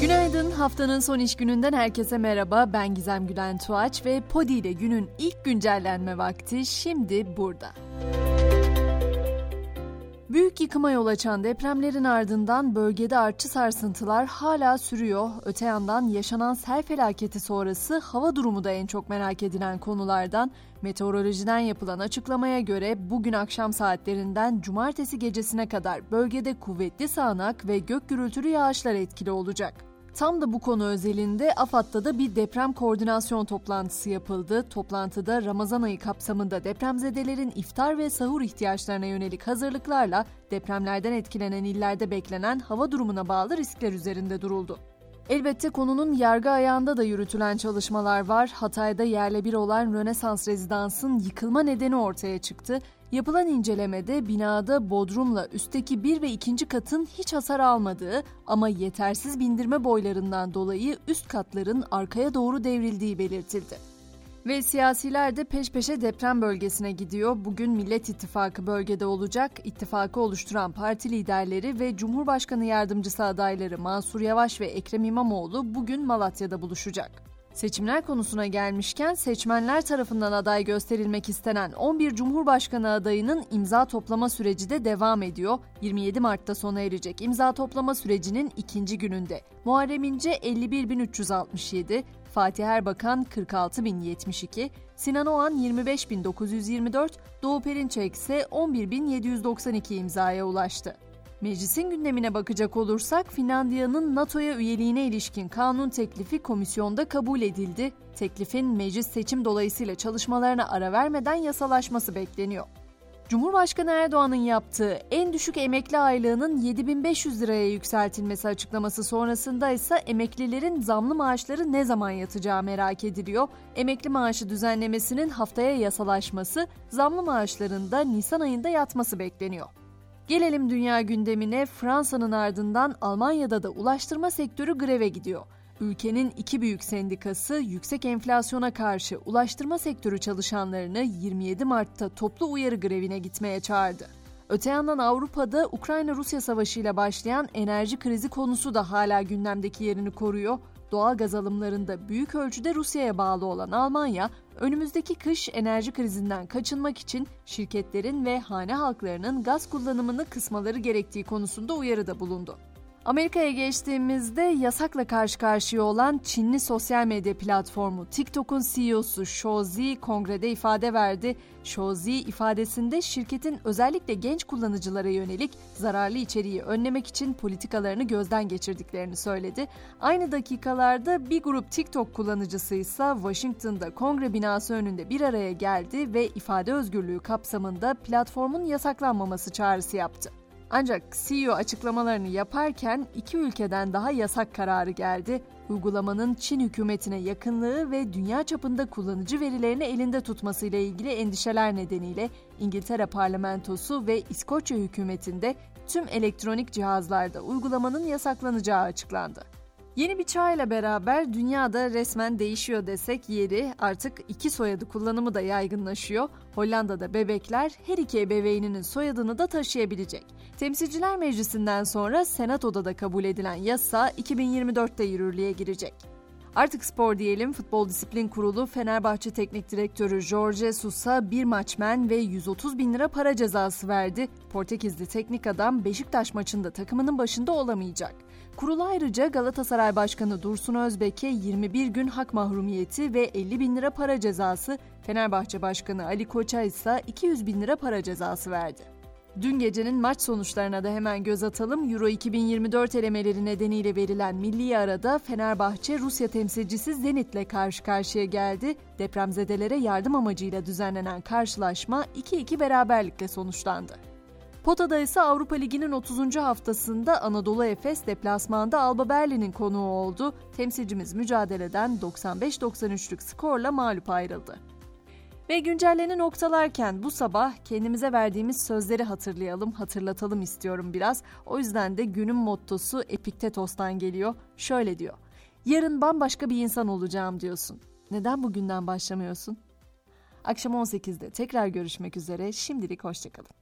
Günaydın. Haftanın son iş gününden herkese merhaba. Ben Gizem Gülen Tuğaç ve Podi ile günün ilk güncellenme vakti şimdi burada. Büyük yıkıma yol açan depremlerin ardından bölgede artçı sarsıntılar hala sürüyor. Öte yandan yaşanan sel felaketi sonrası hava durumu da en çok merak edilen konulardan. Meteorolojiden yapılan açıklamaya göre bugün akşam saatlerinden cumartesi gecesine kadar bölgede kuvvetli sağanak ve gök gürültülü yağışlar etkili olacak. Tam da bu konu özelinde AFAD'da da bir deprem koordinasyon toplantısı yapıldı. Toplantıda Ramazan ayı kapsamında depremzedelerin iftar ve sahur ihtiyaçlarına yönelik hazırlıklarla depremlerden etkilenen illerde beklenen hava durumuna bağlı riskler üzerinde duruldu. Elbette konunun yargı ayağında da yürütülen çalışmalar var. Hatay'da yerle bir olan Rönesans rezidansın yıkılma nedeni ortaya çıktı. Yapılan incelemede binada bodrumla üstteki bir ve ikinci katın hiç hasar almadığı ama yetersiz bindirme boylarından dolayı üst katların arkaya doğru devrildiği belirtildi. Ve siyasiler de peş peşe deprem bölgesine gidiyor. Bugün Millet İttifakı bölgede olacak. İttifakı oluşturan parti liderleri ve Cumhurbaşkanı yardımcısı adayları Mansur Yavaş ve Ekrem İmamoğlu bugün Malatya'da buluşacak. Seçimler konusuna gelmişken seçmenler tarafından aday gösterilmek istenen 11 Cumhurbaşkanı adayının imza toplama süreci de devam ediyor. 27 Mart'ta sona erecek imza toplama sürecinin ikinci gününde. Muharrem İnce 51.367, Fatih Erbakan 46.072, Sinan Oğan 25.924, Doğu Perinçek ise 11.792 imzaya ulaştı. Meclisin gündemine bakacak olursak Finlandiya'nın NATO'ya üyeliğine ilişkin kanun teklifi komisyonda kabul edildi. Teklifin meclis seçim dolayısıyla çalışmalarına ara vermeden yasalaşması bekleniyor. Cumhurbaşkanı Erdoğan'ın yaptığı en düşük emekli aylığının 7500 liraya yükseltilmesi açıklaması sonrasında ise emeklilerin zamlı maaşları ne zaman yatacağı merak ediliyor. Emekli maaşı düzenlemesinin haftaya yasalaşması, zamlı maaşların da Nisan ayında yatması bekleniyor. Gelelim dünya gündemine. Fransa'nın ardından Almanya'da da ulaştırma sektörü greve gidiyor. Ülkenin iki büyük sendikası yüksek enflasyona karşı ulaştırma sektörü çalışanlarını 27 Mart'ta toplu uyarı grevine gitmeye çağırdı. Öte yandan Avrupa'da Ukrayna-Rusya savaşıyla başlayan enerji krizi konusu da hala gündemdeki yerini koruyor. Doğal gaz alımlarında büyük ölçüde Rusya'ya bağlı olan Almanya, önümüzdeki kış enerji krizinden kaçınmak için şirketlerin ve hane halklarının gaz kullanımını kısmaları gerektiği konusunda uyarıda bulundu. Amerika'ya geçtiğimizde yasakla karşı karşıya olan Çinli sosyal medya platformu TikTok'un CEO'su Shou kongrede ifade verdi. Shou ifadesinde şirketin özellikle genç kullanıcılara yönelik zararlı içeriği önlemek için politikalarını gözden geçirdiklerini söyledi. Aynı dakikalarda bir grup TikTok kullanıcısı ise Washington'da kongre binası önünde bir araya geldi ve ifade özgürlüğü kapsamında platformun yasaklanmaması çağrısı yaptı. Ancak CEO açıklamalarını yaparken iki ülkeden daha yasak kararı geldi. Uygulamanın Çin hükümetine yakınlığı ve dünya çapında kullanıcı verilerini elinde tutmasıyla ilgili endişeler nedeniyle İngiltere parlamentosu ve İskoçya hükümetinde tüm elektronik cihazlarda uygulamanın yasaklanacağı açıklandı. Yeni bir çağ beraber dünyada resmen değişiyor desek yeri artık iki soyadı kullanımı da yaygınlaşıyor. Hollanda'da bebekler her iki ebeveyninin soyadını da taşıyabilecek. Temsilciler Meclisi'nden sonra Senato'da da kabul edilen yasa 2024'te yürürlüğe girecek. Artık spor diyelim. Futbol Disiplin Kurulu Fenerbahçe Teknik Direktörü Jorge Sus'a bir maçmen ve 130 bin lira para cezası verdi. Portekizli teknik adam Beşiktaş maçında takımının başında olamayacak. Kurul ayrıca Galatasaray Başkanı Dursun Özbek'e 21 gün hak mahrumiyeti ve 50 bin lira para cezası, Fenerbahçe Başkanı Ali Koç'a ise 200 bin lira para cezası verdi. Dün gecenin maç sonuçlarına da hemen göz atalım. Euro 2024 elemeleri nedeniyle verilen milli arada Fenerbahçe Rusya temsilcisi Zenit'le karşı karşıya geldi. Depremzedelere yardım amacıyla düzenlenen karşılaşma 2-2 beraberlikle sonuçlandı. Pota'da ise Avrupa Ligi'nin 30. haftasında Anadolu Efes deplasmanda Alba Berlin'in konuğu oldu. Temsilcimiz mücadeleden 95-93'lük skorla mağlup ayrıldı. Ve güncelleni noktalarken bu sabah kendimize verdiğimiz sözleri hatırlayalım, hatırlatalım istiyorum biraz. O yüzden de günün mottosu Epiktetos'tan geliyor. Şöyle diyor. Yarın bambaşka bir insan olacağım diyorsun. Neden bugünden başlamıyorsun? Akşam 18'de tekrar görüşmek üzere. Şimdilik hoşçakalın.